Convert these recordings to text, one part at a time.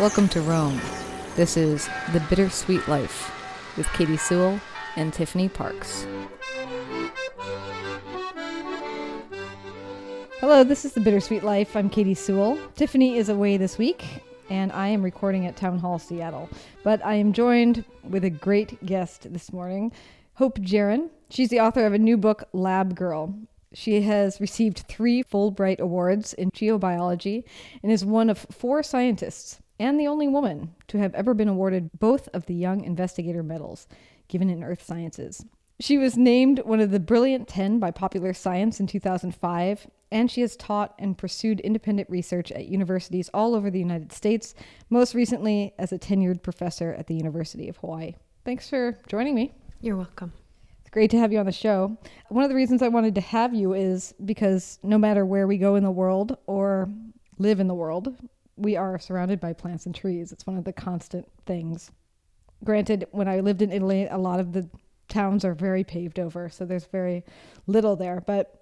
Welcome to Rome. This is The Bittersweet Life with Katie Sewell and Tiffany Parks. Hello, this is The Bittersweet Life. I'm Katie Sewell. Tiffany is away this week, and I am recording at Town Hall, Seattle. But I am joined with a great guest this morning, Hope Jahren. She's the author of a new book, Lab Girl. She has received three Fulbright Awards in geobiology and is one of four scientists and the only woman to have ever been awarded both of the Young Investigator Medals given in Earth Sciences. She was named one of the Brilliant 10 by Popular Science in 2005, and she has taught and pursued independent research at universities all over the United States, most recently as a tenured professor at the University of Hawaii. Thanks for joining me. You're welcome. It's great to have you on the show. One of the reasons I wanted to have you is because no matter where we go in the world or live in the world, we are surrounded by plants and trees. It's one of the constant things. Granted, when I lived in Italy, a lot of the towns are very paved over, so there's very little there. But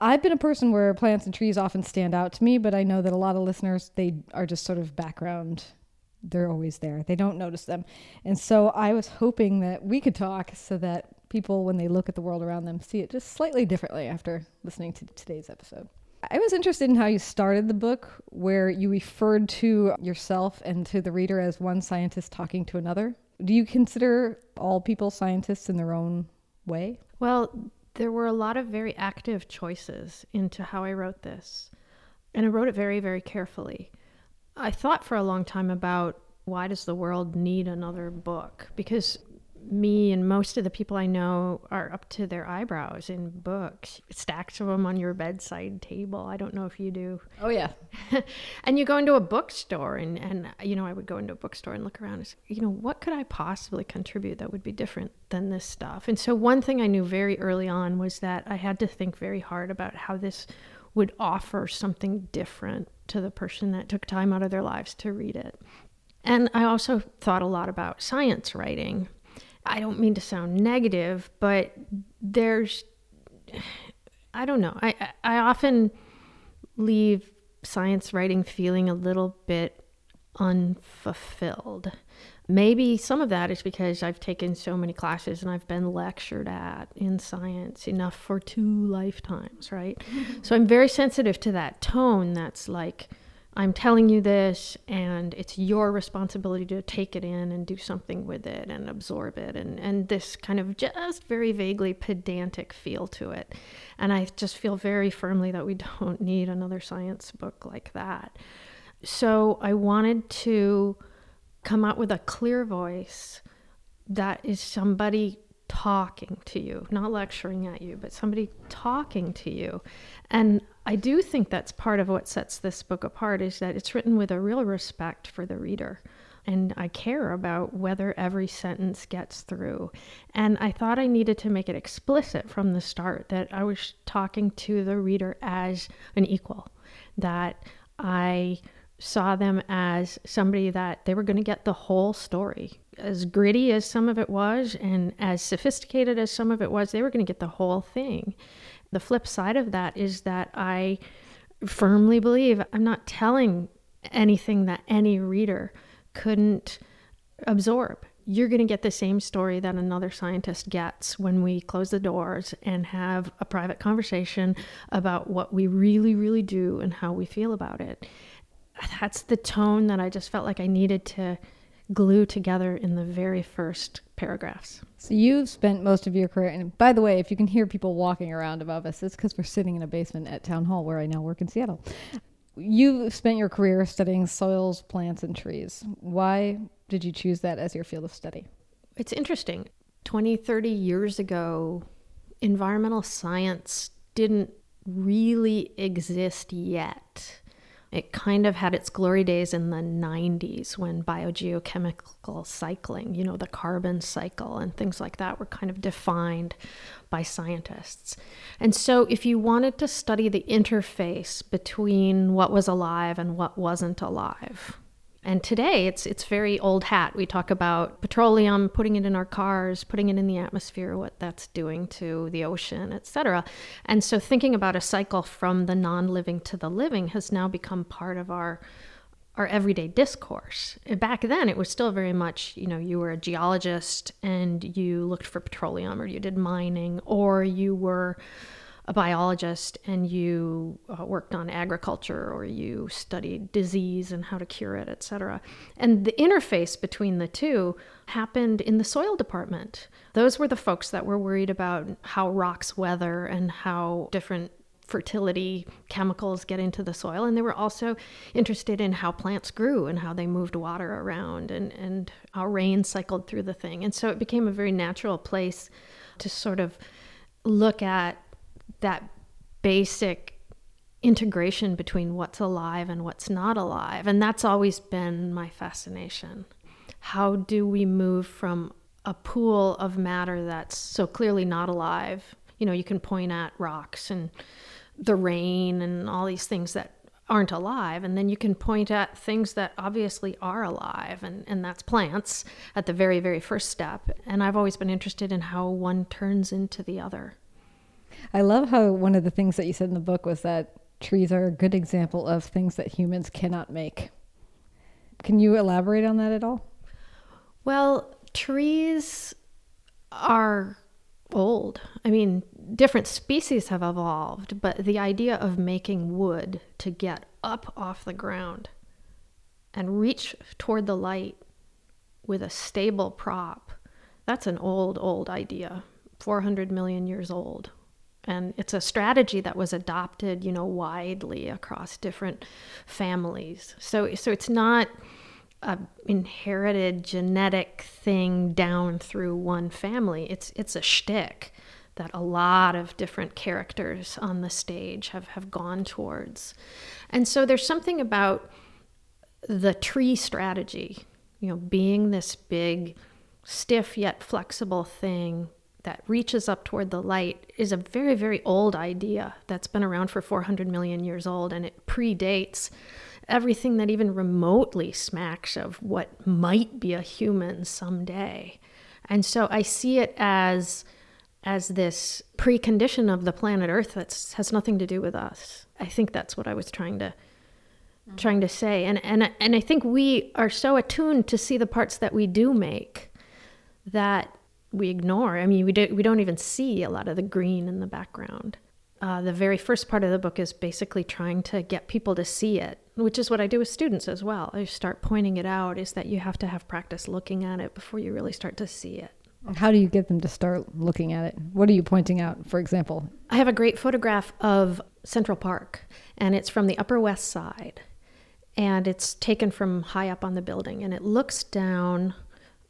I've been a person where plants and trees often stand out to me, but I know that a lot of listeners, they are just sort of background. They're always there. They don't notice them. And so I was hoping that we could talk so that people, when they look at the world around them, see it just slightly differently after listening to today's episode. I was interested in how you started the book, where you referred to yourself and to the reader as one scientist talking to another. Do you consider all people scientists in their own way? Well, there were a lot of very active choices into how I wrote this, and I wrote it very, very carefully. I thought for a long time about why does the world need another book? Because me and most of the people I know are up to their eyebrows in books, stacks of them on your bedside table. I don't know if you do. Oh, yeah. and you go into a bookstore, and, and, you know, I would go into a bookstore and look around and say, you know, what could I possibly contribute that would be different than this stuff? And so, one thing I knew very early on was that I had to think very hard about how this would offer something different to the person that took time out of their lives to read it. And I also thought a lot about science writing I don't mean to sound negative, but there's, I don't know. I, I often leave science writing feeling a little bit unfulfilled. Maybe some of that is because I've taken so many classes and I've been lectured at in science enough for two lifetimes, right? so I'm very sensitive to that tone that's like, I'm telling you this, and it's your responsibility to take it in and do something with it and absorb it, and, and this kind of just very vaguely pedantic feel to it. And I just feel very firmly that we don't need another science book like that. So I wanted to come out with a clear voice that is somebody talking to you, not lecturing at you, but somebody talking to you. And I do think that's part of what sets this book apart is that it's written with a real respect for the reader. And I care about whether every sentence gets through. And I thought I needed to make it explicit from the start that I was talking to the reader as an equal, that I saw them as somebody that they were going to get the whole story. As gritty as some of it was, and as sophisticated as some of it was, they were going to get the whole thing. The flip side of that is that I firmly believe I'm not telling anything that any reader couldn't absorb. You're going to get the same story that another scientist gets when we close the doors and have a private conversation about what we really, really do and how we feel about it. That's the tone that I just felt like I needed to glue together in the very first paragraphs. So you've spent most of your career, and by the way, if you can hear people walking around above us, it's because we're sitting in a basement at Town Hall where I now work in Seattle. You've spent your career studying soils, plants, and trees. Why did you choose that as your field of study? It's interesting. 20, 30 years ago, environmental science didn't really exist yet. It kind of had its glory days in the 90s when biogeochemical cycling, you know, the carbon cycle and things like that were kind of defined by scientists. And so, if you wanted to study the interface between what was alive and what wasn't alive, and today it's it's very old hat. We talk about petroleum, putting it in our cars, putting it in the atmosphere, what that's doing to the ocean, etc. And so thinking about a cycle from the non-living to the living has now become part of our our everyday discourse. Back then, it was still very much, you know, you were a geologist and you looked for petroleum or you did mining or you were a biologist and you uh, worked on agriculture or you studied disease and how to cure it, et cetera. And the interface between the two happened in the soil department. Those were the folks that were worried about how rocks weather and how different fertility chemicals get into the soil. And they were also interested in how plants grew and how they moved water around and, and how rain cycled through the thing. And so it became a very natural place to sort of look at that basic integration between what's alive and what's not alive. And that's always been my fascination. How do we move from a pool of matter that's so clearly not alive? You know, you can point at rocks and the rain and all these things that aren't alive and then you can point at things that obviously are alive and, and that's plants at the very very first step and i've always been interested in how one turns into the other I love how one of the things that you said in the book was that trees are a good example of things that humans cannot make. Can you elaborate on that at all? Well, trees are old. I mean, different species have evolved, but the idea of making wood to get up off the ground and reach toward the light with a stable prop, that's an old, old idea, 400 million years old and it's a strategy that was adopted you know widely across different families so so it's not a inherited genetic thing down through one family it's it's a shtick that a lot of different characters on the stage have, have gone towards. And so there's something about the tree strategy, you know, being this big, stiff yet flexible thing that reaches up toward the light is a very, very old idea that's been around for 400 million years old, and it predates everything that even remotely smacks of what might be a human someday. And so I see it as as this precondition of the planet Earth that has nothing to do with us. I think that's what I was trying to mm-hmm. trying to say. And and and I think we are so attuned to see the parts that we do make that we ignore. I mean, we, do, we don't even see a lot of the green in the background. Uh, the very first part of the book is basically trying to get people to see it, which is what I do with students as well. I start pointing it out is that you have to have practice looking at it before you really start to see it. How do you get them to start looking at it? What are you pointing out, for example? I have a great photograph of Central Park, and it's from the Upper West Side. And it's taken from high up on the building, and it looks down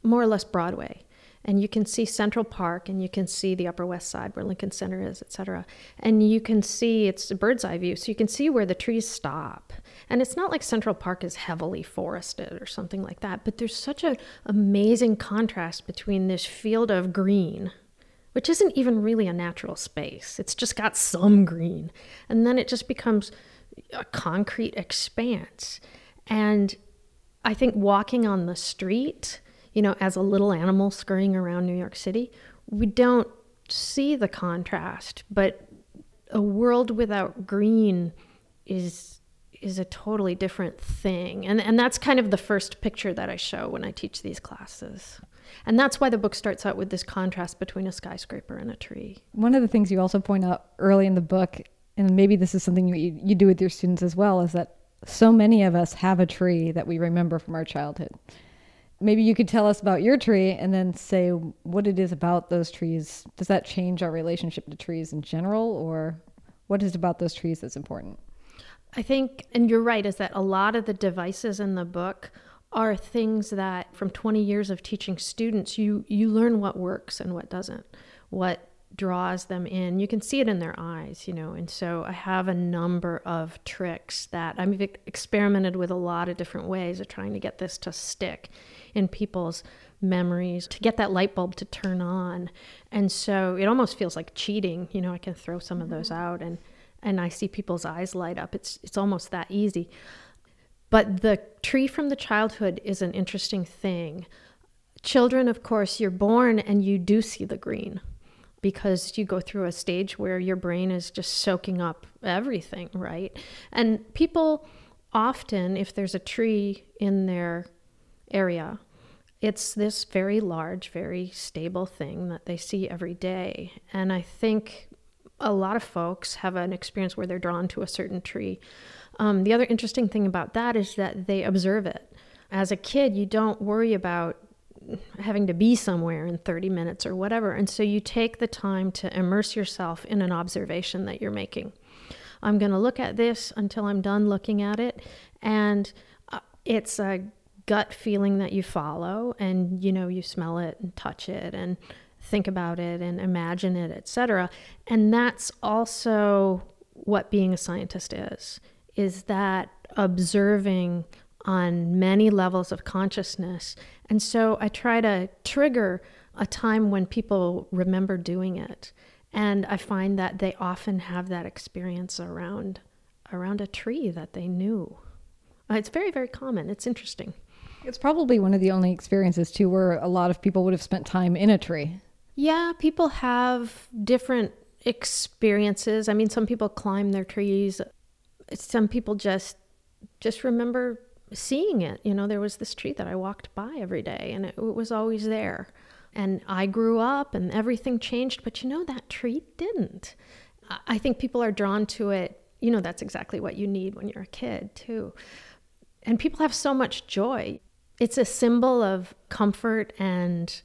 more or less Broadway and you can see Central Park and you can see the Upper West Side where Lincoln Center is, etc. And you can see it's a bird's eye view, so you can see where the trees stop. And it's not like Central Park is heavily forested or something like that, but there's such an amazing contrast between this field of green, which isn't even really a natural space. It's just got some green, and then it just becomes a concrete expanse. And I think walking on the street you know, as a little animal scurrying around New York City, we don't see the contrast. But a world without green is is a totally different thing. And and that's kind of the first picture that I show when I teach these classes. And that's why the book starts out with this contrast between a skyscraper and a tree. One of the things you also point out early in the book, and maybe this is something you, you do with your students as well, is that so many of us have a tree that we remember from our childhood maybe you could tell us about your tree and then say what it is about those trees. Does that change our relationship to trees in general, or what is about those trees that's important? I think, and you're right, is that a lot of the devices in the book are things that from 20 years of teaching students, you, you learn what works and what doesn't, what draws them in. You can see it in their eyes, you know. And so I have a number of tricks that I've experimented with a lot of different ways of trying to get this to stick in people's memories to get that light bulb to turn on. And so it almost feels like cheating. You know, I can throw some of those mm-hmm. out and and I see people's eyes light up. It's it's almost that easy. But the tree from the childhood is an interesting thing. Children, of course, you're born and you do see the green because you go through a stage where your brain is just soaking up everything, right? And people often, if there's a tree in their area, it's this very large, very stable thing that they see every day. And I think a lot of folks have an experience where they're drawn to a certain tree. Um, the other interesting thing about that is that they observe it. As a kid, you don't worry about having to be somewhere in 30 minutes or whatever. And so you take the time to immerse yourself in an observation that you're making. I'm going to look at this until I'm done looking at it. And uh, it's a gut feeling that you follow and you know you smell it and touch it and think about it and imagine it etc and that's also what being a scientist is is that observing on many levels of consciousness and so i try to trigger a time when people remember doing it and i find that they often have that experience around around a tree that they knew uh, it's very very common it's interesting it's probably one of the only experiences too where a lot of people would have spent time in a tree. Yeah, people have different experiences. I mean, some people climb their trees. Some people just just remember seeing it. You know, there was this tree that I walked by every day and it, it was always there. And I grew up and everything changed, but you know that tree didn't. I think people are drawn to it. You know, that's exactly what you need when you're a kid, too. And people have so much joy it's a symbol of comfort and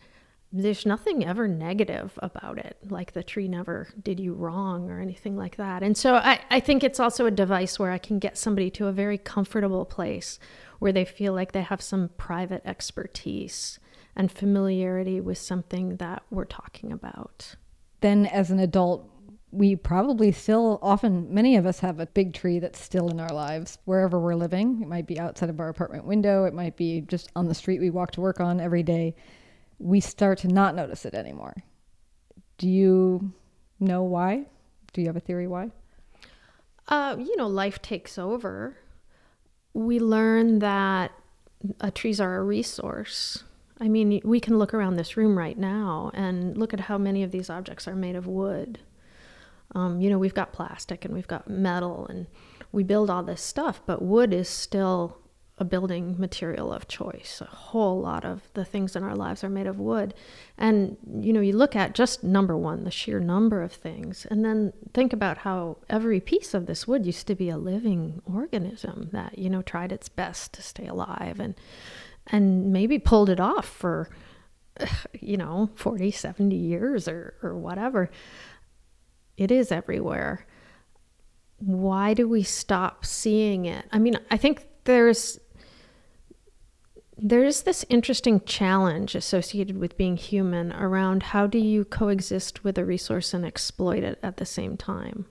there's nothing ever negative about it like the tree never did you wrong or anything like that. And so I, I think it's also a device where i can get somebody to a very comfortable place where they feel like they have some private expertise and familiarity with something that we're talking about. Then as an adult we probably still often many of us have a big tree that's still in our lives. Wherever we're living it might be outside of our apartment window it might be just on the street we walk to work on every day we start to not notice it anymore. Do you know why? Do you have a theory why? Uh, you know life takes over. We learn that uh, trees are a resource. I mean we can look around this room right now and look at how many of these objects are made of wood. Um, you know, we've got plastic and we've got metal and we build all this stuff, but wood is still a building material of choice. A whole lot of the things in our lives are made of wood. And, you know, you look at just number one, the sheer number of things, and then think about how every piece of this wood used to be a living organism that, you know, tried its best to stay alive and, and maybe pulled it off for, you know, 40, 70 years or, or whatever. It is everywhere. Why do we stop seeing it? I mean, I think there's there's this interesting challenge associated with being human around how do you coexist with a resource and exploit it at the same time.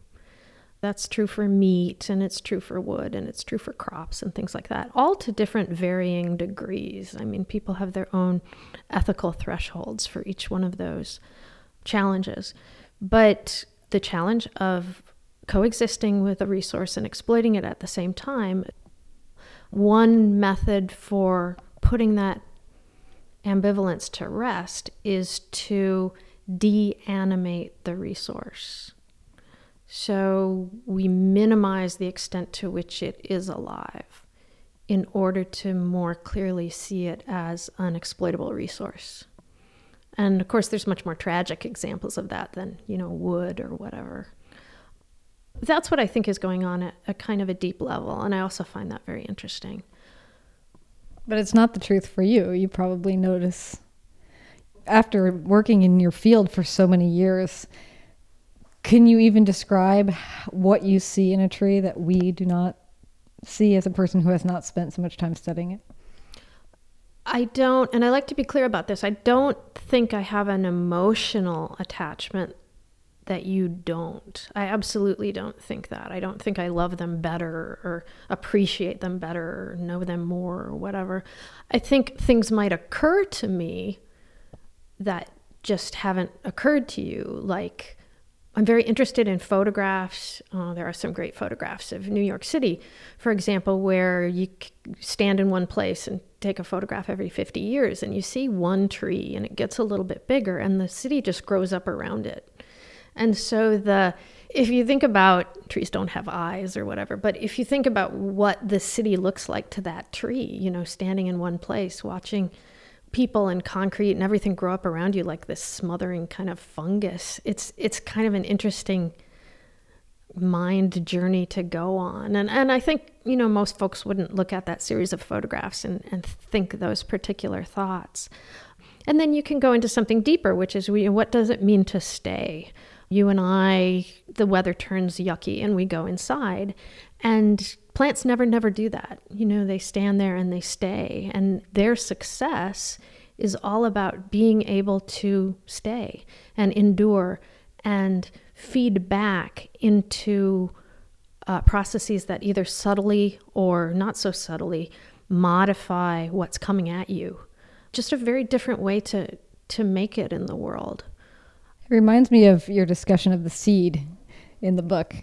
That's true for meat and it's true for wood and it's true for crops and things like that, all to different varying degrees. I mean, people have their own ethical thresholds for each one of those challenges. But the challenge of coexisting with a resource and exploiting it at the same time. One method for putting that ambivalence to rest is to deanimate the resource. So we minimize the extent to which it is alive in order to more clearly see it as an exploitable resource. And of course, there's much more tragic examples of that than, you know, wood or whatever. That's what I think is going on at a kind of a deep level. And I also find that very interesting. But it's not the truth for you. You probably notice after working in your field for so many years, can you even describe what you see in a tree that we do not see as a person who has not spent so much time studying it? I don't, and I like to be clear about this. I don't think I have an emotional attachment that you don't. I absolutely don't think that. I don't think I love them better or appreciate them better or know them more or whatever. I think things might occur to me that just haven't occurred to you, like I'm very interested in photographs. Uh, there are some great photographs of New York City, for example, where you stand in one place and take a photograph every 50 years and you see one tree and it gets a little bit bigger and the city just grows up around it. And so the if you think about trees don't have eyes or whatever, but if you think about what the city looks like to that tree, you know, standing in one place, watching people and concrete and everything grow up around you like this smothering kind of fungus, it's it's kind of an interesting mind journey to go on. And and I think, you know, most folks wouldn't look at that series of photographs and, and think those particular thoughts. And then you can go into something deeper, which is what does it mean to stay? You and I, the weather turns yucky and we go inside. And plants never, never do that. You know, they stand there and they stay. And their success is all about being able to stay and endure and feed back into uh, processes that either subtly or not so subtly modify what's coming at you just a very different way to to make it in the world. It reminds me of your discussion of the seed in the book.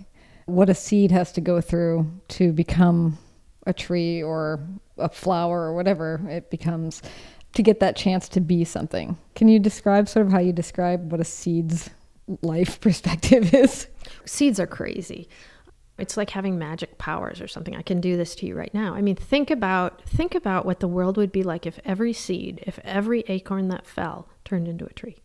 What a seed has to go through to become a tree or a flower or whatever it becomes to get that chance to be something. Can you describe sort of how you describe what a seed's life perspective is? Seeds are crazy. It's like having magic powers or something. I can do this to you right now. I mean, think about think about what the world would be like if every seed, if every acorn that fell turned into a tree.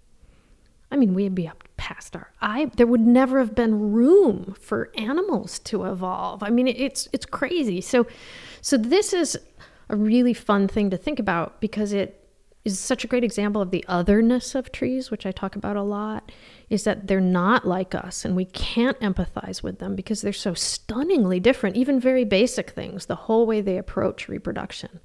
I mean, we'd be up past our eye. There would never have been room for animals to evolve. I mean, it's it's crazy. So, so this is a really fun thing to think about because it is such a great example of the otherness of trees, which I talk about a lot, is that they're not like us and we can't empathize with them because they're so stunningly different. Even very basic things, the whole way they approach reproduction,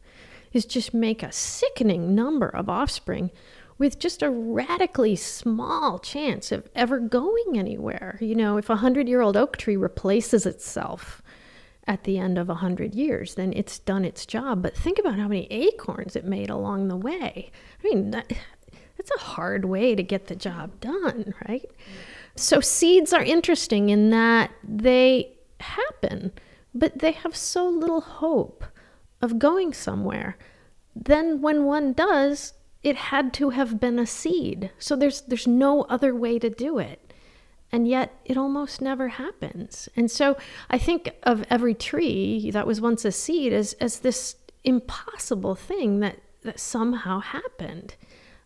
is just make a sickening number of offspring with just a radically small chance of ever going anywhere. You know, if a hundred year old oak tree replaces itself at the end of a hundred years, then it's done its job. But think about how many acorns it made along the way. I mean, that, that's a hard way to get the job done, right? So seeds are interesting in that they happen, but they have so little hope of going somewhere. Then when one does, it had to have been a seed. So there's there's no other way to do it and yet it almost never happens. And so I think of every tree that was once a seed as, as this impossible thing that, that somehow happened.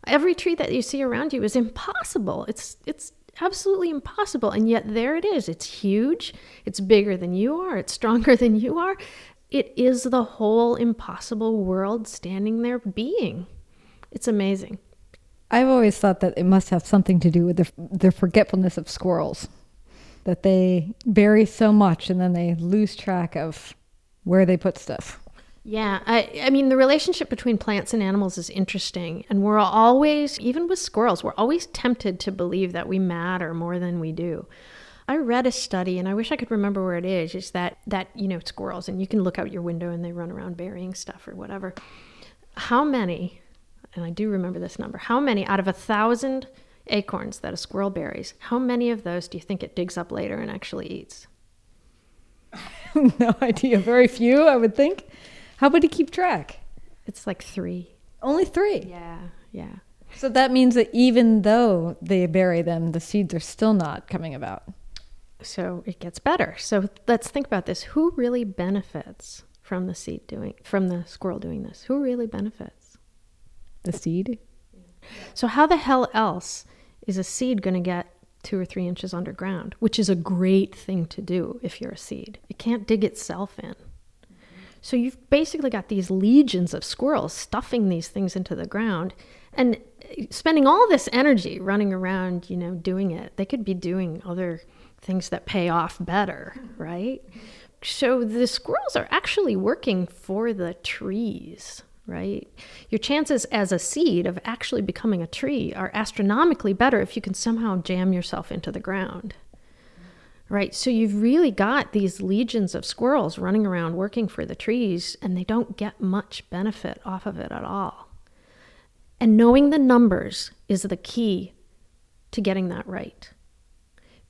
Every tree that you see around you is impossible. It's, it's absolutely impossible. And yet there it is. It's huge, it's bigger than you are, it's stronger than you are. It is the whole impossible world standing there being. It's amazing. I've always thought that it must have something to do with the, the forgetfulness of squirrels, that they bury so much and then they lose track of where they put stuff. Yeah, I, I mean, the relationship between plants and animals is interesting. And we're always, even with squirrels, we're always tempted to believe that we matter more than we do. I read a study, and I wish I could remember where it is, is that, that, you know, squirrels, and you can look out your window and they run around burying stuff or whatever. How many and I do remember this number, how many out of a thousand acorns that a squirrel buries, how many of those do you think it digs up later and actually eats? no idea. Very few, I would think. How would he keep track? It's like three. Only three? Yeah, yeah. So that means that even though they bury them, the seeds are still not coming about. So it gets better. So let's think about this. Who really benefits from the seed doing from the squirrel doing this? Who really benefits? The seed. So, how the hell else is a seed going to get two or three inches underground, which is a great thing to do if you're a seed? It can't dig itself in. So, you've basically got these legions of squirrels stuffing these things into the ground and eh, spending all this energy running around, you know, doing it. They could be doing other things that pay off better, right? So, the squirrels are actually working for the trees right? Your chances as a seed of actually becoming a tree are astronomically better if you can somehow jam yourself into the ground. Right? So you've really got these legions of squirrels running around working for the trees, and they don't get much benefit off of it at all. And knowing the numbers is the key to getting that right.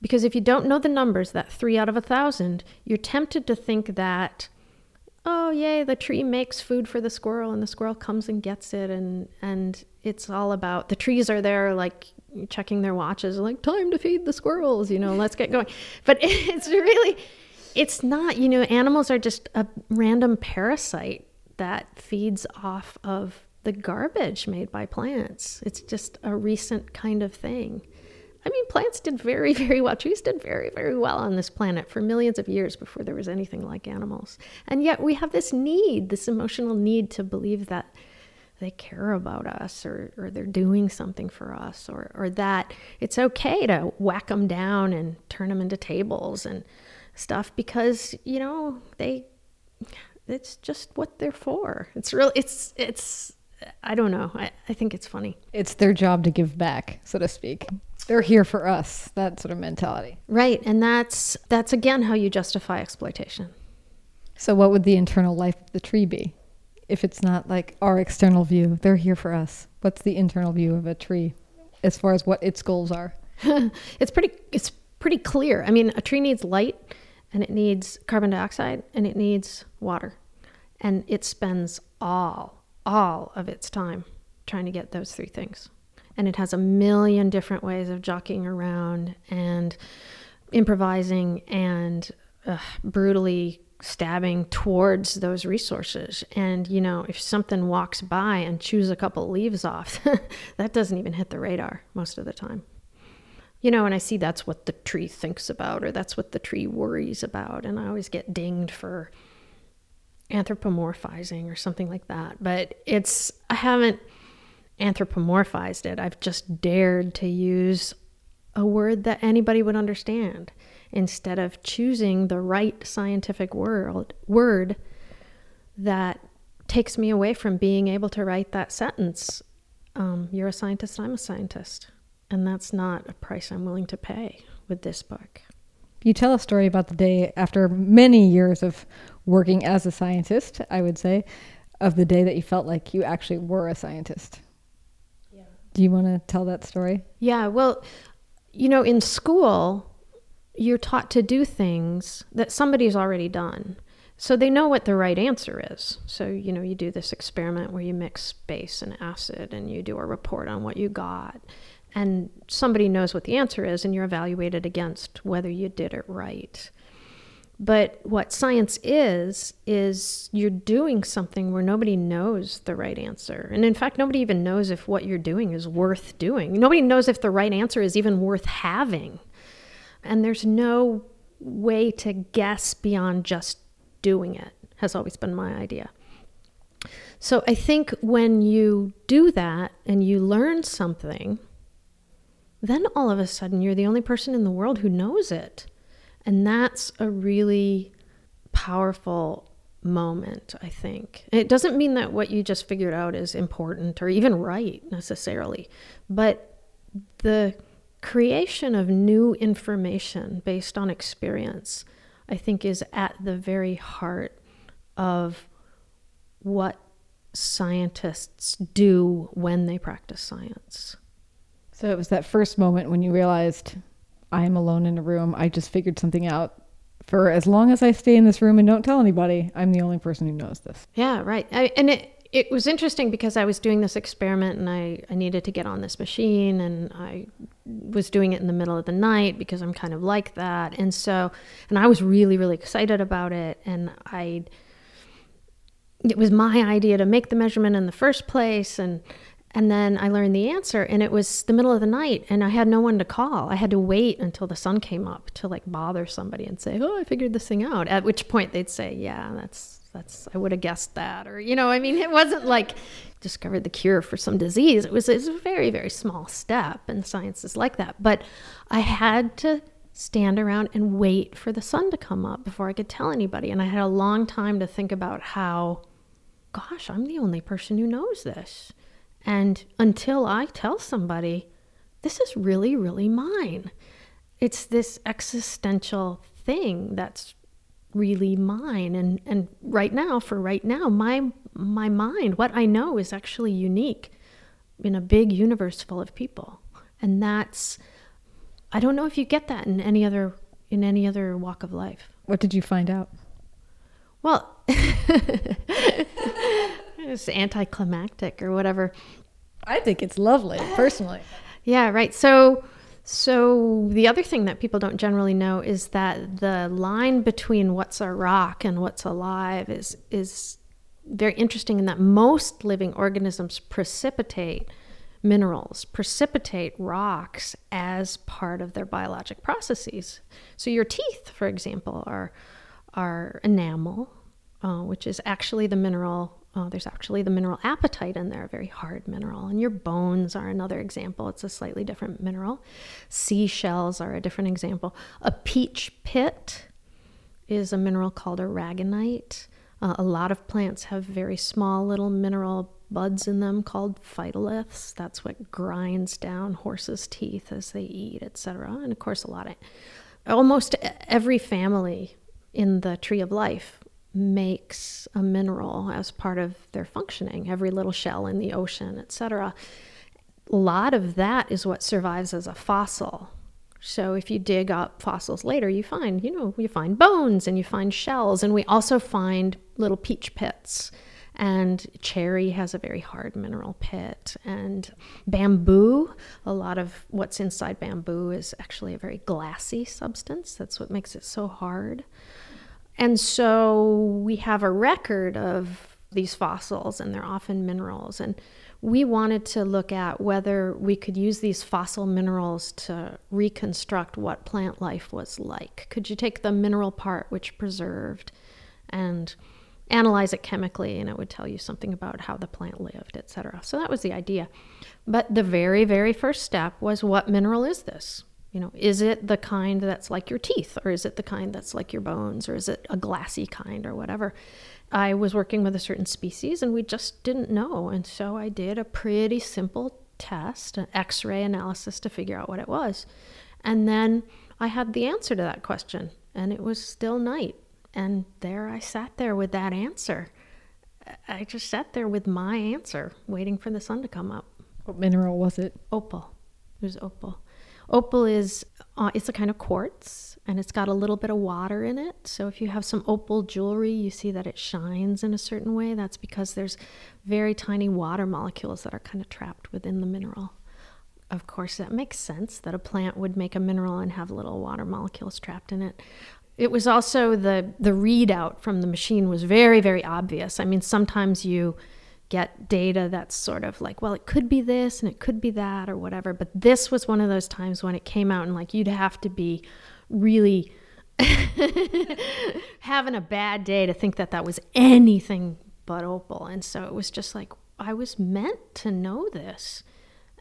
Because if you don't know the numbers, that three out of a thousand, you're tempted to think that oh yay the tree makes food for the squirrel and the squirrel comes and gets it and and it's all about the trees are there like checking their watches like time to feed the squirrels you know let's get going. But it's really it's not you know animals are just a random parasite that feeds off of the garbage made by plants. It's just a recent kind of thing I mean, plants did very, very well. Trees did very, very well on this planet for millions of years before there was anything like animals. And yet we have this need, this emotional need to believe that they care about us or, or they're doing something for us or, or that it's okay to whack them down and turn them into tables and stuff because, you know, they, it's just what they're for. It's real, it's, it's, I don't know. I, I think it's funny. It's their job to give back, so to speak. They're here for us. That sort of mentality. Right, and that's that's again how you justify exploitation. So what would the internal life of the tree be? If it's not like our external view, they're here for us. What's the internal view of a tree as far as what its goals are? it's pretty it's pretty clear. I mean, a tree needs light and it needs carbon dioxide and it needs water. And it spends all all of its time trying to get those three things and it has a million different ways of jockeying around and improvising and uh, brutally stabbing towards those resources. And, you know, if something walks by and chews a couple leaves off, that doesn't even hit the radar most of the time. You know, and I see that's what the tree thinks about or that's what the tree worries about. And I always get dinged for anthropomorphizing or something like that. But it's, I haven't anthropomorphized it. I've just dared to use a word that anybody would understand instead of choosing the right scientific word word that takes me away from being able to write that sentence. Um, you're a scientist, I'm a scientist. And that's not a price I'm willing to pay with this book. You tell a story about the day after many years of working as a scientist, I would say, of the day that you felt like you actually were a scientist. Do you want to tell that story? Yeah, well, you know, in school, you're taught to do things that somebody's already done. So they know what the right answer is. So, you know, you do this experiment where you mix base and acid and you do a report on what you got. And somebody knows what the answer is, and you're evaluated against whether you did it right. But what science is, is you're doing something where nobody knows the right answer. And in fact, nobody even knows if what you're doing is worth doing. Nobody knows if the right answer is even worth having. And there's no way to guess beyond just doing it, has always been my idea. So I think when you do that and you learn something, then all of a sudden you're the only person in the world who knows it. And that's a really powerful moment, I think. It doesn't mean that what you just figured out is important or even right necessarily, but the creation of new information based on experience, I think, is at the very heart of what scientists do when they practice science. So it was that first moment when you realized I am alone in a room. I just figured something out. For as long as I stay in this room and don't tell anybody, I'm the only person who knows this. Yeah, right. I, and it it was interesting because I was doing this experiment and I, I needed to get on this machine and I was doing it in the middle of the night because I'm kind of like that. And so, and I was really, really excited about it. And I, it was my idea to make the measurement in the first place. And and then I learned the answer, and it was the middle of the night, and I had no one to call. I had to wait until the sun came up to like bother somebody and say, "Oh, I figured this thing out." At which point they'd say, "Yeah, that's that's I would have guessed that," or you know, I mean, it wasn't like discovered the cure for some disease. It was, it was a very very small step, and science is like that. But I had to stand around and wait for the sun to come up before I could tell anybody, and I had a long time to think about how, gosh, I'm the only person who knows this and until I tell somebody, this is really, really mine, it's this existential thing that's really mine. And, and right now, for right now, my, my mind, what I know is actually unique in a big universe full of people. And that's, I don't know if you get that in any other in any other walk of life. What did you find out? Well, it's anticlimactic or whatever. I think it's lovely, personally. Yeah, right. So so the other thing that people don't generally know is that the line between what's a rock and what's alive is is very interesting in that most living organisms precipitate minerals, precipitate rocks as part of their biologic processes. So your teeth, for example, are are enamel, uh, which is actually the mineral. Uh, there's actually the mineral apatite in there, a very hard mineral. And your bones are another example. It's a slightly different mineral. Seashells are a different example. A peach pit is a mineral called aragonite. Uh, a lot of plants have very small little mineral buds in them called phytoliths. That's what grinds down horses' teeth as they eat, etc. And of course, a lot of almost every family in the tree of life makes a mineral as part of their functioning. Every little shell in the ocean, etc. A lot of that is what survives as a fossil. So if you dig up fossils later, you find, you know, you find bones and you find shells, and we also find little peach pits and cherry has a very hard mineral pit. And bamboo, a lot of what's inside bamboo is actually a very glassy substance. That's what makes it so hard. And so we have a record of these fossils, and they're often minerals. And we wanted to look at whether we could use these fossil minerals to reconstruct what plant life was like. Could you take the mineral part, which preserved, and analyze it chemically and it would tell you something about how the plant lived, etc. So that was the idea. But the very, very first step was what mineral is this? You know, is it the kind that's like your teeth, or is it the kind that's like your bones, or is it a glassy kind, or whatever? I was working with a certain species and we just didn't know. And so I did a pretty simple test, an x ray analysis to figure out what it was. And then I had the answer to that question, and it was still night. And there I sat there with that answer. I just sat there with my answer, waiting for the sun to come up. What mineral was it? Opal. It was opal. Opal is uh, it's a kind of quartz, and it's got a little bit of water in it. So if you have some opal jewelry, you see that it shines in a certain way. That's because there's very tiny water molecules that are kind of trapped within the mineral. Of course, that makes sense that a plant would make a mineral and have little water molecules trapped in it it was also the the readout from the machine was very very obvious. I mean, sometimes you get data that's sort of like, well, it could be this and it could be that or whatever. But this was one of those times when it came out and like you'd have to be really having a bad day to think that that was anything but opal. And so it was just like I was meant to know this,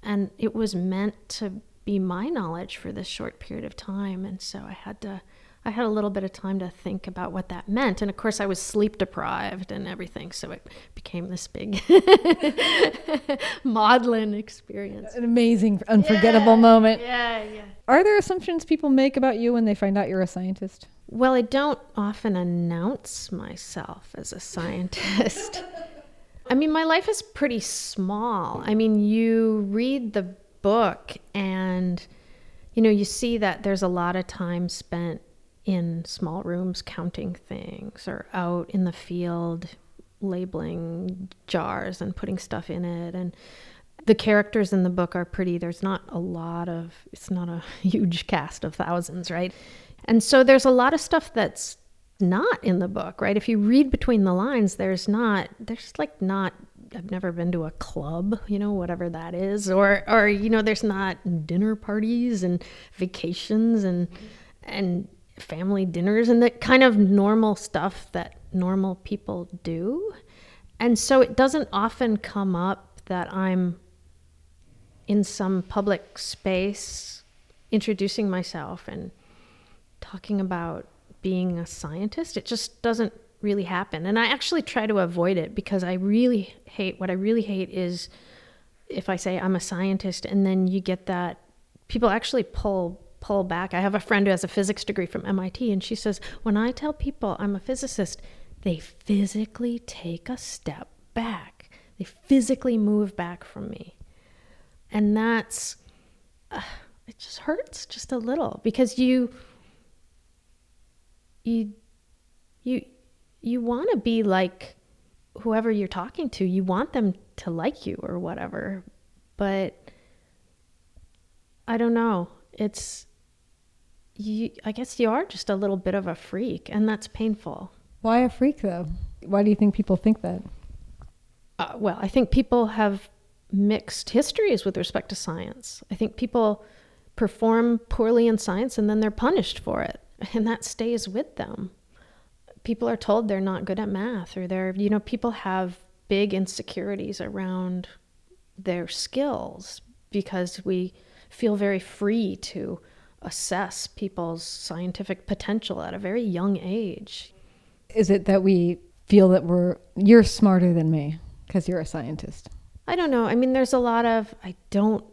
and it was meant to be my knowledge for this short period of time. And so I had to I had a little bit of time to think about what that meant. And of course, I was sleep deprived and everything. So it became this big maudlin experience. An amazing, unforgettable yeah, moment. Yeah, yeah. Are there assumptions people make about you when they find out you're a scientist? Well, I don't often announce myself as a scientist. I mean, my life is pretty small. I mean, you read the book and you know, you see that there's a lot of time spent in small rooms counting things or out in the field labeling jars and putting stuff in it. And the characters in the book are pretty. There's not a lot of it's not a huge cast of thousands right? And so there's a lot of stuff that's not in the book right? If you read between the lines there's not there's like not I've never been to a club, you know, whatever that is, or or you know, there's not dinner parties and vacations and and family dinners and the kind of normal stuff that normal people do. And so it doesn't often come up that I'm in some public space introducing myself and talking about being a scientist. It just doesn't really happen. And I actually try to avoid it because I really hate what I really hate is if I say I'm a scientist and then you get that people actually pull pull back. I have a friend who has a physics degree from MIT, and she says, When I tell people I'm a physicist, they physically take a step back. They physically move back from me. And that's, uh, it just hurts just a little because you, you, you, you want to be like whoever you're talking to. You want them to like you or whatever. But I don't know. It's you I guess you are just a little bit of a freak and that's painful. Why a freak though? Why do you think people think that? Uh, well, I think people have mixed histories with respect to science. I think people perform poorly in science and then they're punished for it, and that stays with them. People are told they're not good at math, or they're, you know, people have big insecurities around their skills because we feel very free to assess people's scientific potential at a very young age. Is it that we feel that we're you're smarter than me because you're a scientist? I don't know. I mean, there's a lot of I don't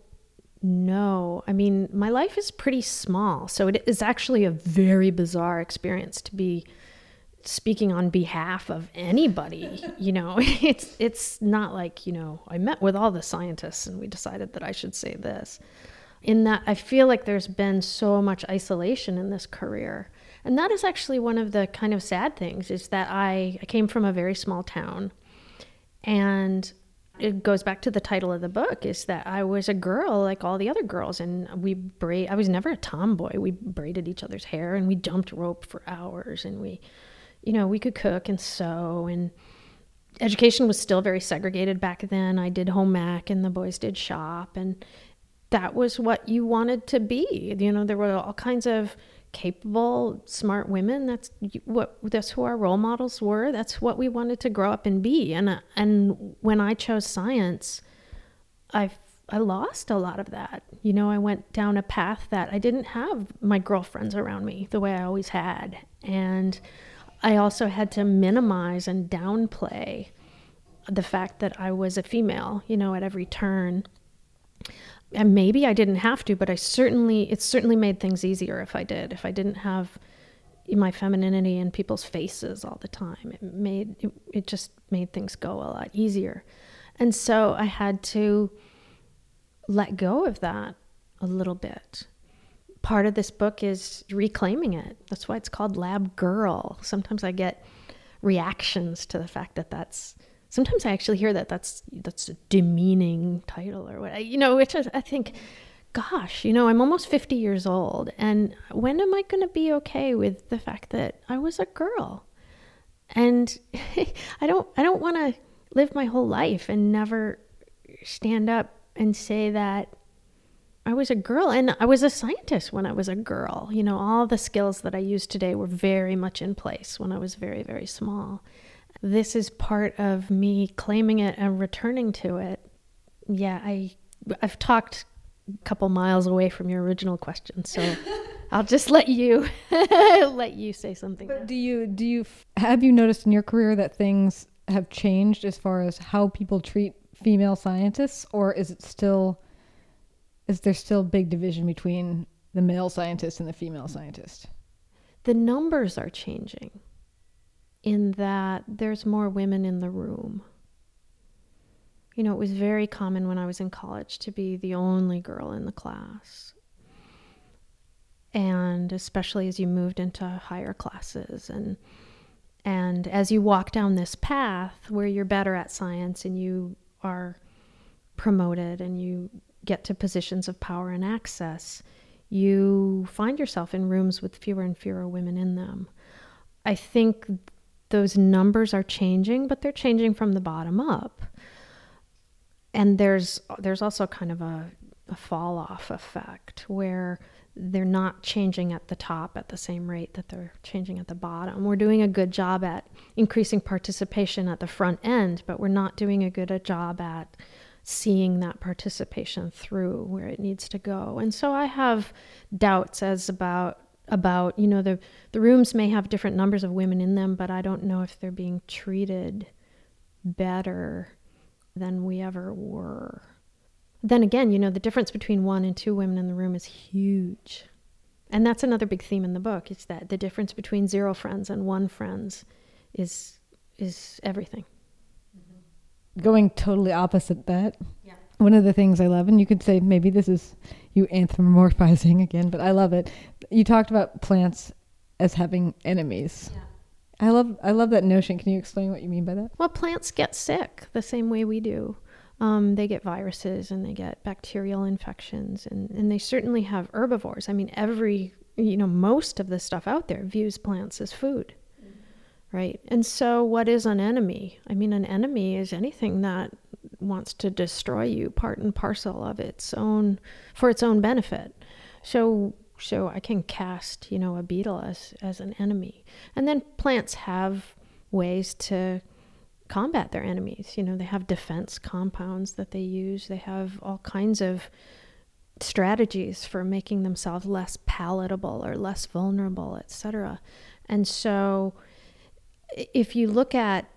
know. I mean, my life is pretty small, so it is actually a very bizarre experience to be speaking on behalf of anybody you know it's it's not like you know i met with all the scientists and we decided that i should say this in that I feel like there's been so much isolation in this career. And that is actually one of the kind of sad things is that I, I came from a very small town and it goes back to the title of the book is that I was a girl like all the other girls and we braid I was never a tomboy. We braided each other's hair and we jumped rope for hours and we you know, we could cook and sew and education was still very segregated back then. I did home ec and the boys did shop and that was what you wanted to be. You know, there were all kinds of capable, smart women. That's what that's who our role models were. That's what we wanted to grow up and be. And uh, and when I chose science, I I lost a lot of that. You know, I went down a path that I didn't have my girlfriends around me the way I always had, and I also had to minimize and downplay the fact that I was a female. You know, at every turn and maybe I didn't have to, but I certainly it certainly made things easier if I did. If I didn't have my femininity in people's faces all the time, it made it, it just made things go a lot easier. And so I had to let go of that a little bit. Part of this book is reclaiming it. That's why it's called Lab Girl. Sometimes I get reactions to the fact that that's sometimes I actually hear that that's that's a demeaning title or what you know, which I, I think, gosh, you know, I'm almost 50 years old, and when am I going to be okay with the fact that I was a girl? And I don't I don't want to live my whole life and never stand up and say that I was a girl and I was a scientist when I was a girl. You know, all the skills that I use today were very much in place when I was very, very small this is part of me claiming it and returning to it. Yeah, I I've talked a couple miles away from your original question, so I'll just let you let you say something. But do you do you have you noticed in your career that things have changed as far as how people treat female scientists or is it still is there still big division between the male scientist and the female scientist? The numbers are changing in that there's more women in the room. You know, it was very common when I was in college to be the only girl in the class. And especially as you moved into higher classes and and as you walk down this path where you're better at science and you are promoted and you get to positions of power and access, you find yourself in rooms with fewer and fewer women in them. I think those numbers are changing, but they're changing from the bottom up. And there's there's also kind of a, a fall off effect where they're not changing at the top at the same rate that they're changing at the bottom. We're doing a good job at increasing participation at the front end, but we're not doing a good a job at seeing that participation through where it needs to go. And so I have doubts as about about you know the the rooms may have different numbers of women in them but i don't know if they're being treated better than we ever were. Then again you know the difference between one and two women in the room is huge. And that's another big theme in the book is that the difference between zero friends and one friends is is everything. Mm-hmm. Going totally opposite that. Yeah. One of the things I love, and you could say maybe this is you anthropomorphizing again, but I love it. You talked about plants as having enemies. Yeah. I love I love that notion. Can you explain what you mean by that? Well, plants get sick the same way we do. Um, they get viruses and they get bacterial infections, and, and they certainly have herbivores. I mean, every, you know, most of the stuff out there views plants as food, right? And so, what is an enemy? I mean, an enemy is anything that wants to destroy you, part and parcel of its own, for its own benefit. So, so I can cast, you know, a beetle as, as an enemy. And then plants have ways to combat their enemies. You know, they have defense compounds that they use, they have all kinds of strategies for making themselves less palatable or less vulnerable, etc. And so if you look at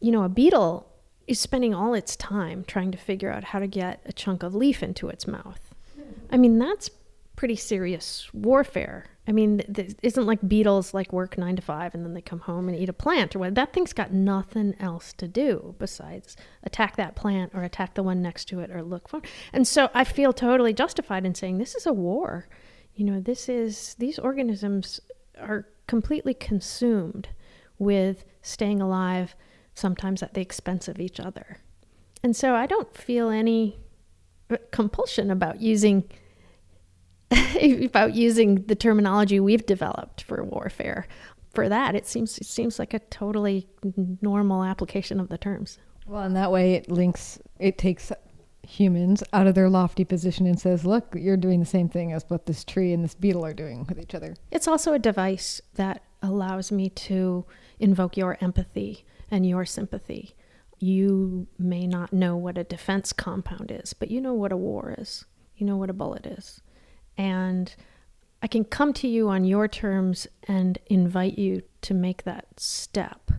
you know, a beetle is spending all its time trying to figure out how to get a chunk of leaf into its mouth. I mean, that's pretty serious warfare. I mean, th- isn't like beetles like work nine to five and then they come home and eat a plant or what? That thing's got nothing else to do besides attack that plant or attack the one next to it or look for. And so I feel totally justified in saying this is a war. You know, this is these organisms are completely consumed with staying alive, sometimes at the expense of each other. And so I don't feel any uh, compulsion about using about using the terminology we've developed for warfare. For that, it seems it seems like a totally normal application of the terms. Well, in that way, it links. It takes humans out of their lofty position and says, "Look, you're doing the same thing as what this tree and this beetle are doing with each other." It's also a device that allows me to invoke your empathy and your sympathy. You may not know what a defense compound is, but you know what a war is. You know what a bullet is and I can come to you on your terms and invite you to make that step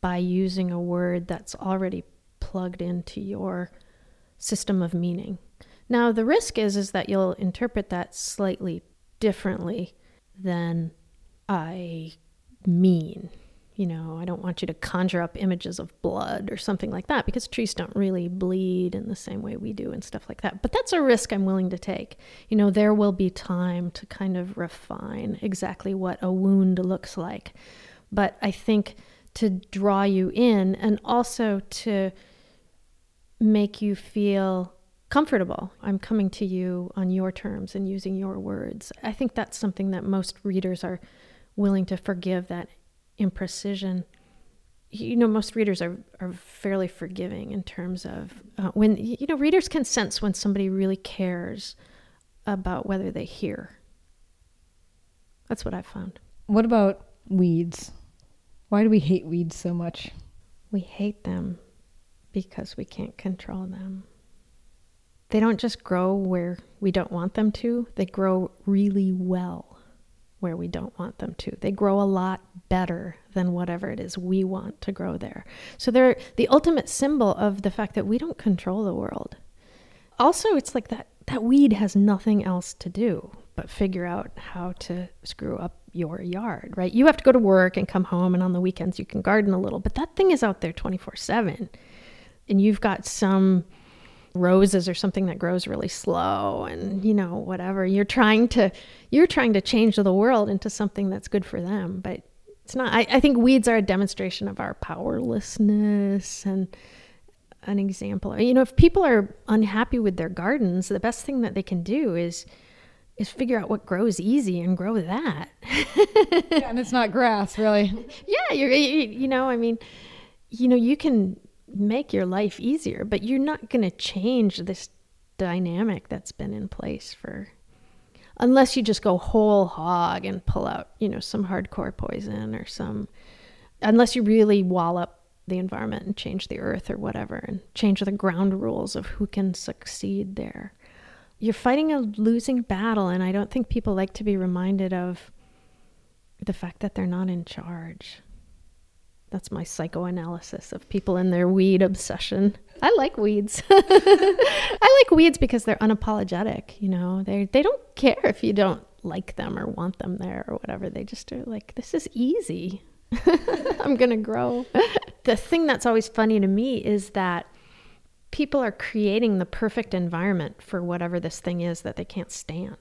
by using a word that's already plugged into your system of meaning. Now the risk is is that you'll interpret that slightly differently than I mean you know, I don't want you to conjure up images of blood or something like that because trees don't really bleed in the same way we do and stuff like that. But that's a risk I'm willing to take. You know, there will be time to kind of refine exactly what a wound looks like. But I think to draw you in and also to make you feel comfortable. I'm coming to you on your terms and using your words. I think that's something that most readers are willing to forgive that imprecision you know most readers are, are fairly forgiving in terms of uh, when you know readers can sense when somebody really cares about whether they hear. That's what i've found. What about weeds? Why do we hate weeds so much? We hate them because we can't control them. They don't just grow where we don't want them to they grow really well where we don't want them to. They grow a lot better than whatever it is we want to grow there. So they're the ultimate symbol of the fact that we don't control the world. Also, it's like that that weed has nothing else to do but figure out how to screw up your yard, right? You have to go to work and come home and on the weekends you can garden a little, but that thing is out there 24/7. And you've got some roses or something that grows really slow and you know whatever you're trying to you're trying to change the world into something that's good for them but it's not I, I think weeds are a demonstration of our powerlessness and an example. You know if people are unhappy with their gardens the best thing that they can do is is figure out what grows easy and grow that. Yeah, and it's not grass really. Yeah you're you, you know i mean you know you can make your life easier, but you're not going to change this dynamic that's been in place for unless you just go whole hog and pull out, you know, some hardcore poison or some unless you really wallop the environment and change the earth or whatever and change the ground rules of who can succeed there. You're fighting a losing battle and I don't think people like to be reminded of the fact that they're not in charge. That's my psychoanalysis of people and their weed obsession. I like weeds. I like weeds because they're unapologetic, you know. They they don't care if you don't like them or want them there or whatever. They just are like this is easy. I'm going to grow. the thing that's always funny to me is that people are creating the perfect environment for whatever this thing is that they can't stand,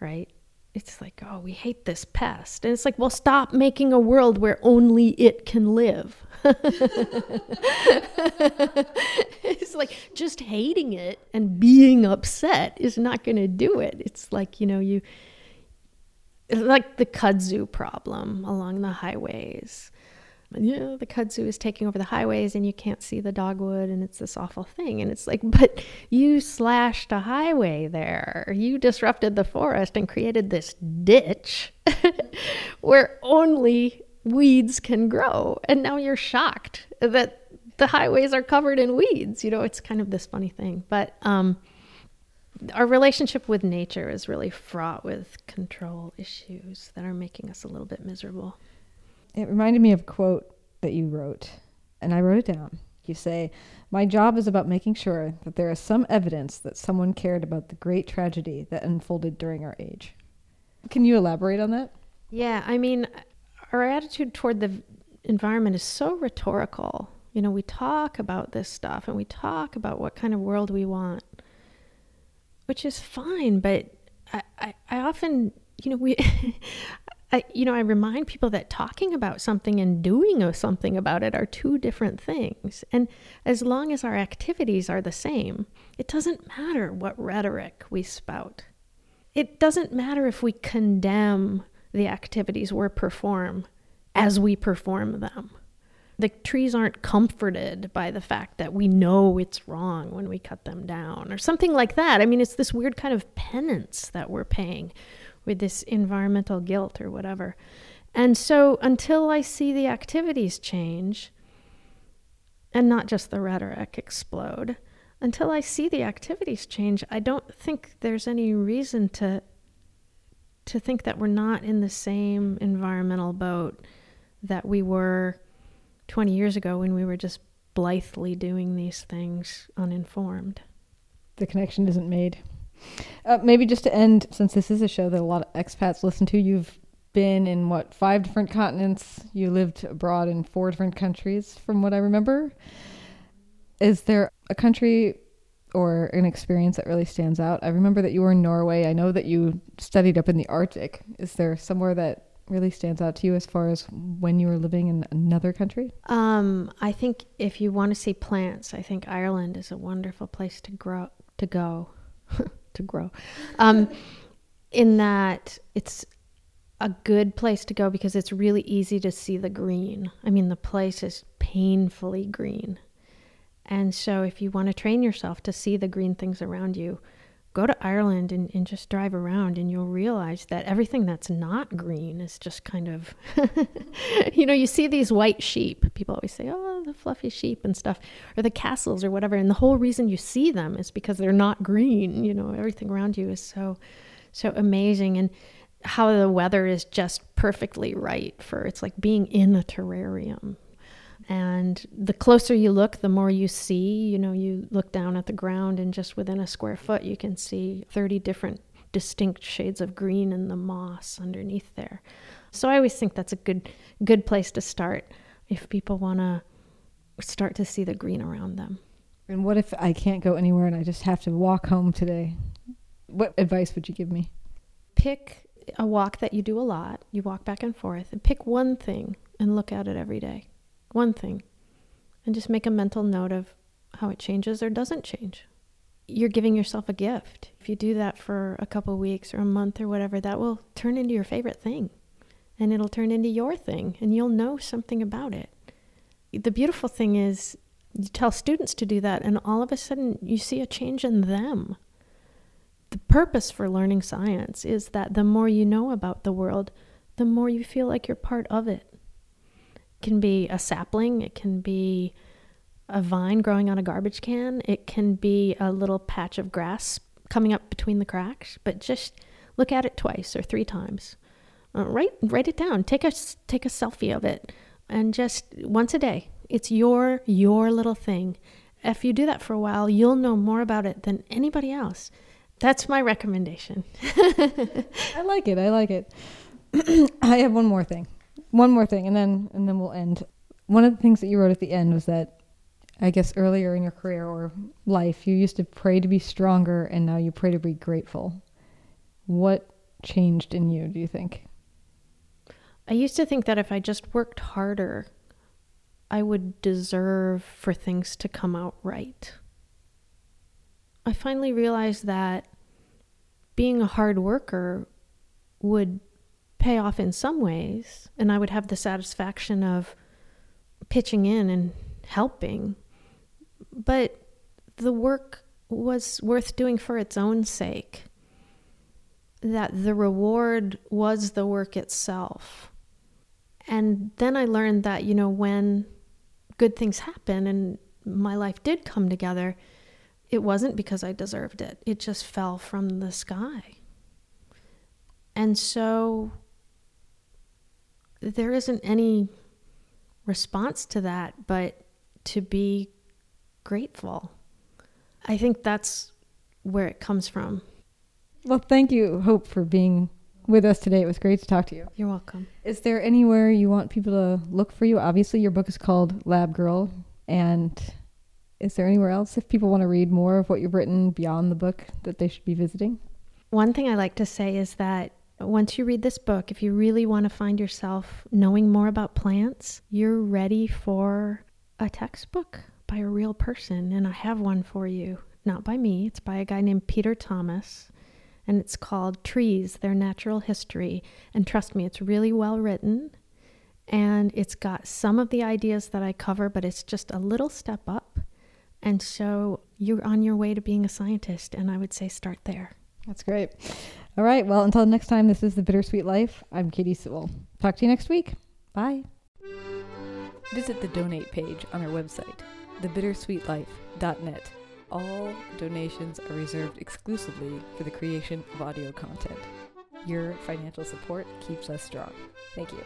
right? It's like, oh, we hate this pest. And it's like, well, stop making a world where only it can live. it's like just hating it and being upset is not going to do it. It's like, you know, you like the kudzu problem along the highways yeah, the kudzu is taking over the highways and you can't see the dogwood and it's this awful thing. And it's like, but you slashed a highway there. You disrupted the forest and created this ditch where only weeds can grow. And now you're shocked that the highways are covered in weeds. You know, it's kind of this funny thing. But um, our relationship with nature is really fraught with control issues that are making us a little bit miserable. It reminded me of a quote that you wrote, and I wrote it down. You say, My job is about making sure that there is some evidence that someone cared about the great tragedy that unfolded during our age. Can you elaborate on that? Yeah, I mean, our attitude toward the environment is so rhetorical. You know, we talk about this stuff and we talk about what kind of world we want, which is fine, but I, I, I often, you know, we, I, you know, I remind people that talking about something and doing something about it are two different things. And as long as our activities are the same, it doesn't matter what rhetoric we spout. It doesn't matter if we condemn the activities we perform as we perform them. The trees aren't comforted by the fact that we know it's wrong when we cut them down or something like that. I mean, it's this weird kind of penance that we're paying with this environmental guilt or whatever. And so until I see the activities change, and not just the rhetoric explode, until I see the activities change, I don't think there's any reason to to think that we're not in the same environmental boat that we were 20 years ago when we were just blithely doing these things uninformed. The connection isn't made. Uh, maybe just to end, since this is a show that a lot of expats listen to, you've been in what five different continents. You lived abroad in four different countries, from what I remember. Is there a country or an experience that really stands out? I remember that you were in Norway. I know that you studied up in the Arctic. Is there somewhere that really stands out to you as far as when you were living in another country? Um, I think if you want to see plants, I think Ireland is a wonderful place to grow to go. to grow. Um, in that it's a good place to go because it's really easy to see the green. I mean, the place is painfully green. And so, if you want to train yourself to see the green things around you, go to Ireland and, and just drive around, and you'll realize that everything that's not green is just kind of, you know, you see these white sheep. People always say, oh, the fluffy sheep and stuff, or the castles or whatever. And the whole reason you see them is because they're not green. You know, everything around you is so, so amazing. And how the weather is just perfectly right for it's like being in a terrarium and the closer you look, the more you see. You know, you look down at the ground, and just within a square foot, you can see 30 different distinct shades of green in the moss underneath there. So I always think that's a good good place to start if people want to start to see the green around them. And what if I can't go anywhere and I just have to walk home today? What advice would you give me? Pick a walk that you do a lot. You walk back and forth and pick one thing and look at it every day one thing, and just make a mental note of how it changes or doesn't change. You're giving yourself a gift. If you do that for a couple weeks or a month or whatever, that will turn into your favorite thing. And it'll turn into your thing, and you'll know something about it. The beautiful thing is, you tell students to do that, and all of a sudden you see a change in them. The purpose for learning science is that the more you know about the world, the more you feel like you're part of it can be a sapling, it can be a vine growing on a garbage can, it can be a little patch of grass coming up between the cracks, but just look at it twice or three times. Uh, write write it down. Take a take a selfie of it and just once a day. It's your your little thing. If you do that for a while, you'll know more about it than anybody else. That's my recommendation. I like it. I like it. I have one more thing one more thing, and then and then we'll end. One of the things that you wrote at the end was that I guess earlier in your career or life, you used to pray to be stronger, and now you pray to be grateful. What changed in you, do you think? I used to think that if I just worked harder, I would deserve for things to come out right. I finally realized that being a hard worker would pay off in some ways, and I would have the satisfaction of pitching in and helping. But the work was worth doing for its own sake. That the reward was the work itself. And then I learned that, you know, when good things happen and my life did come together, it wasn't because I deserved it. It just fell from the sky. And so there isn't any response to that but to be grateful. I think that's where it comes from. Well, thank you, Hope, for being with us today. It was great to talk to you. You're welcome. Is there anywhere you want people to look for you? Obviously, your book is called Lab Girl. And is there anywhere else, if people want to read more of what you've written beyond the book, that they should be visiting? One thing I like to say is that once you read this book, if you really want to find yourself knowing more about plants, you're ready for a textbook by a real person. And I have one for you. Not by me, it's by a guy named Peter Thomas. And it's called Trees Their Natural History. And trust me, it's really well written. And it's got some of the ideas that I cover, but it's just a little step up. And so you're on your way to being a scientist. And I would say start there. That's great. All right. Well, until next time, this is The Bittersweet Life. I'm Katy Sewall. Talk to you next week. Bye. Visit the donate page on our website, thebittersweetlife.net. All donations are reserved exclusively for the creation of audio content. Your financial support keeps us strong. Thank you.